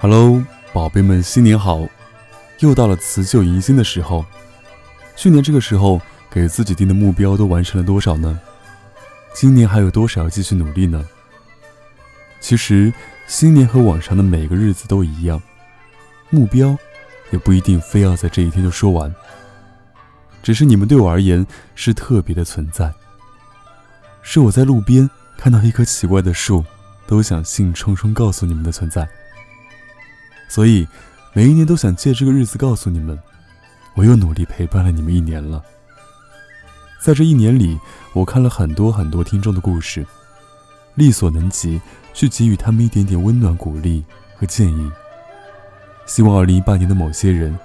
Hello，宝贝们，新年好！又到了辞旧迎新的时候。去年这个时候给自己定的目标都完成了多少呢？今年还有多少要继续努力呢？其实，新年和往常的每个日子都一样，目标也不一定非要在这一天就说完。只是你们对我而言是特别的存在，是我在路边看到一棵奇怪的树，都想兴冲冲告诉你们的存在。所以，每一年都想借这个日子告诉你们，我又努力陪伴了你们一年了。在这一年里，我看了很多很多听众的故事，力所能及去给予他们一点点温暖、鼓励和建议。希望二零一八年的某些人，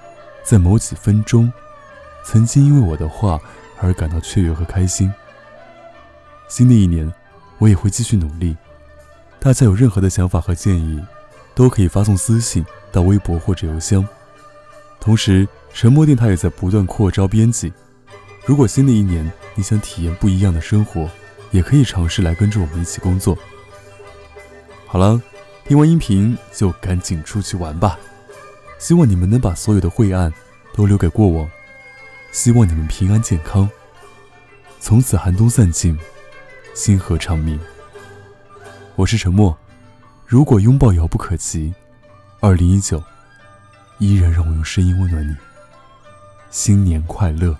在某几分钟，曾经因为我的话而感到雀跃和开心。新的一年，我也会继续努力。大家有任何的想法和建议。都可以发送私信到微博或者邮箱。同时，沉默电台也在不断扩招编辑。如果新的一年你想体验不一样的生活，也可以尝试来跟着我们一起工作。好了，听完音频就赶紧出去玩吧。希望你们能把所有的晦暗都留给过往。希望你们平安健康。从此寒冬散尽，星河长明。我是沉默。如果拥抱遥不可及，二零一九依然让我用声音温暖你。新年快乐！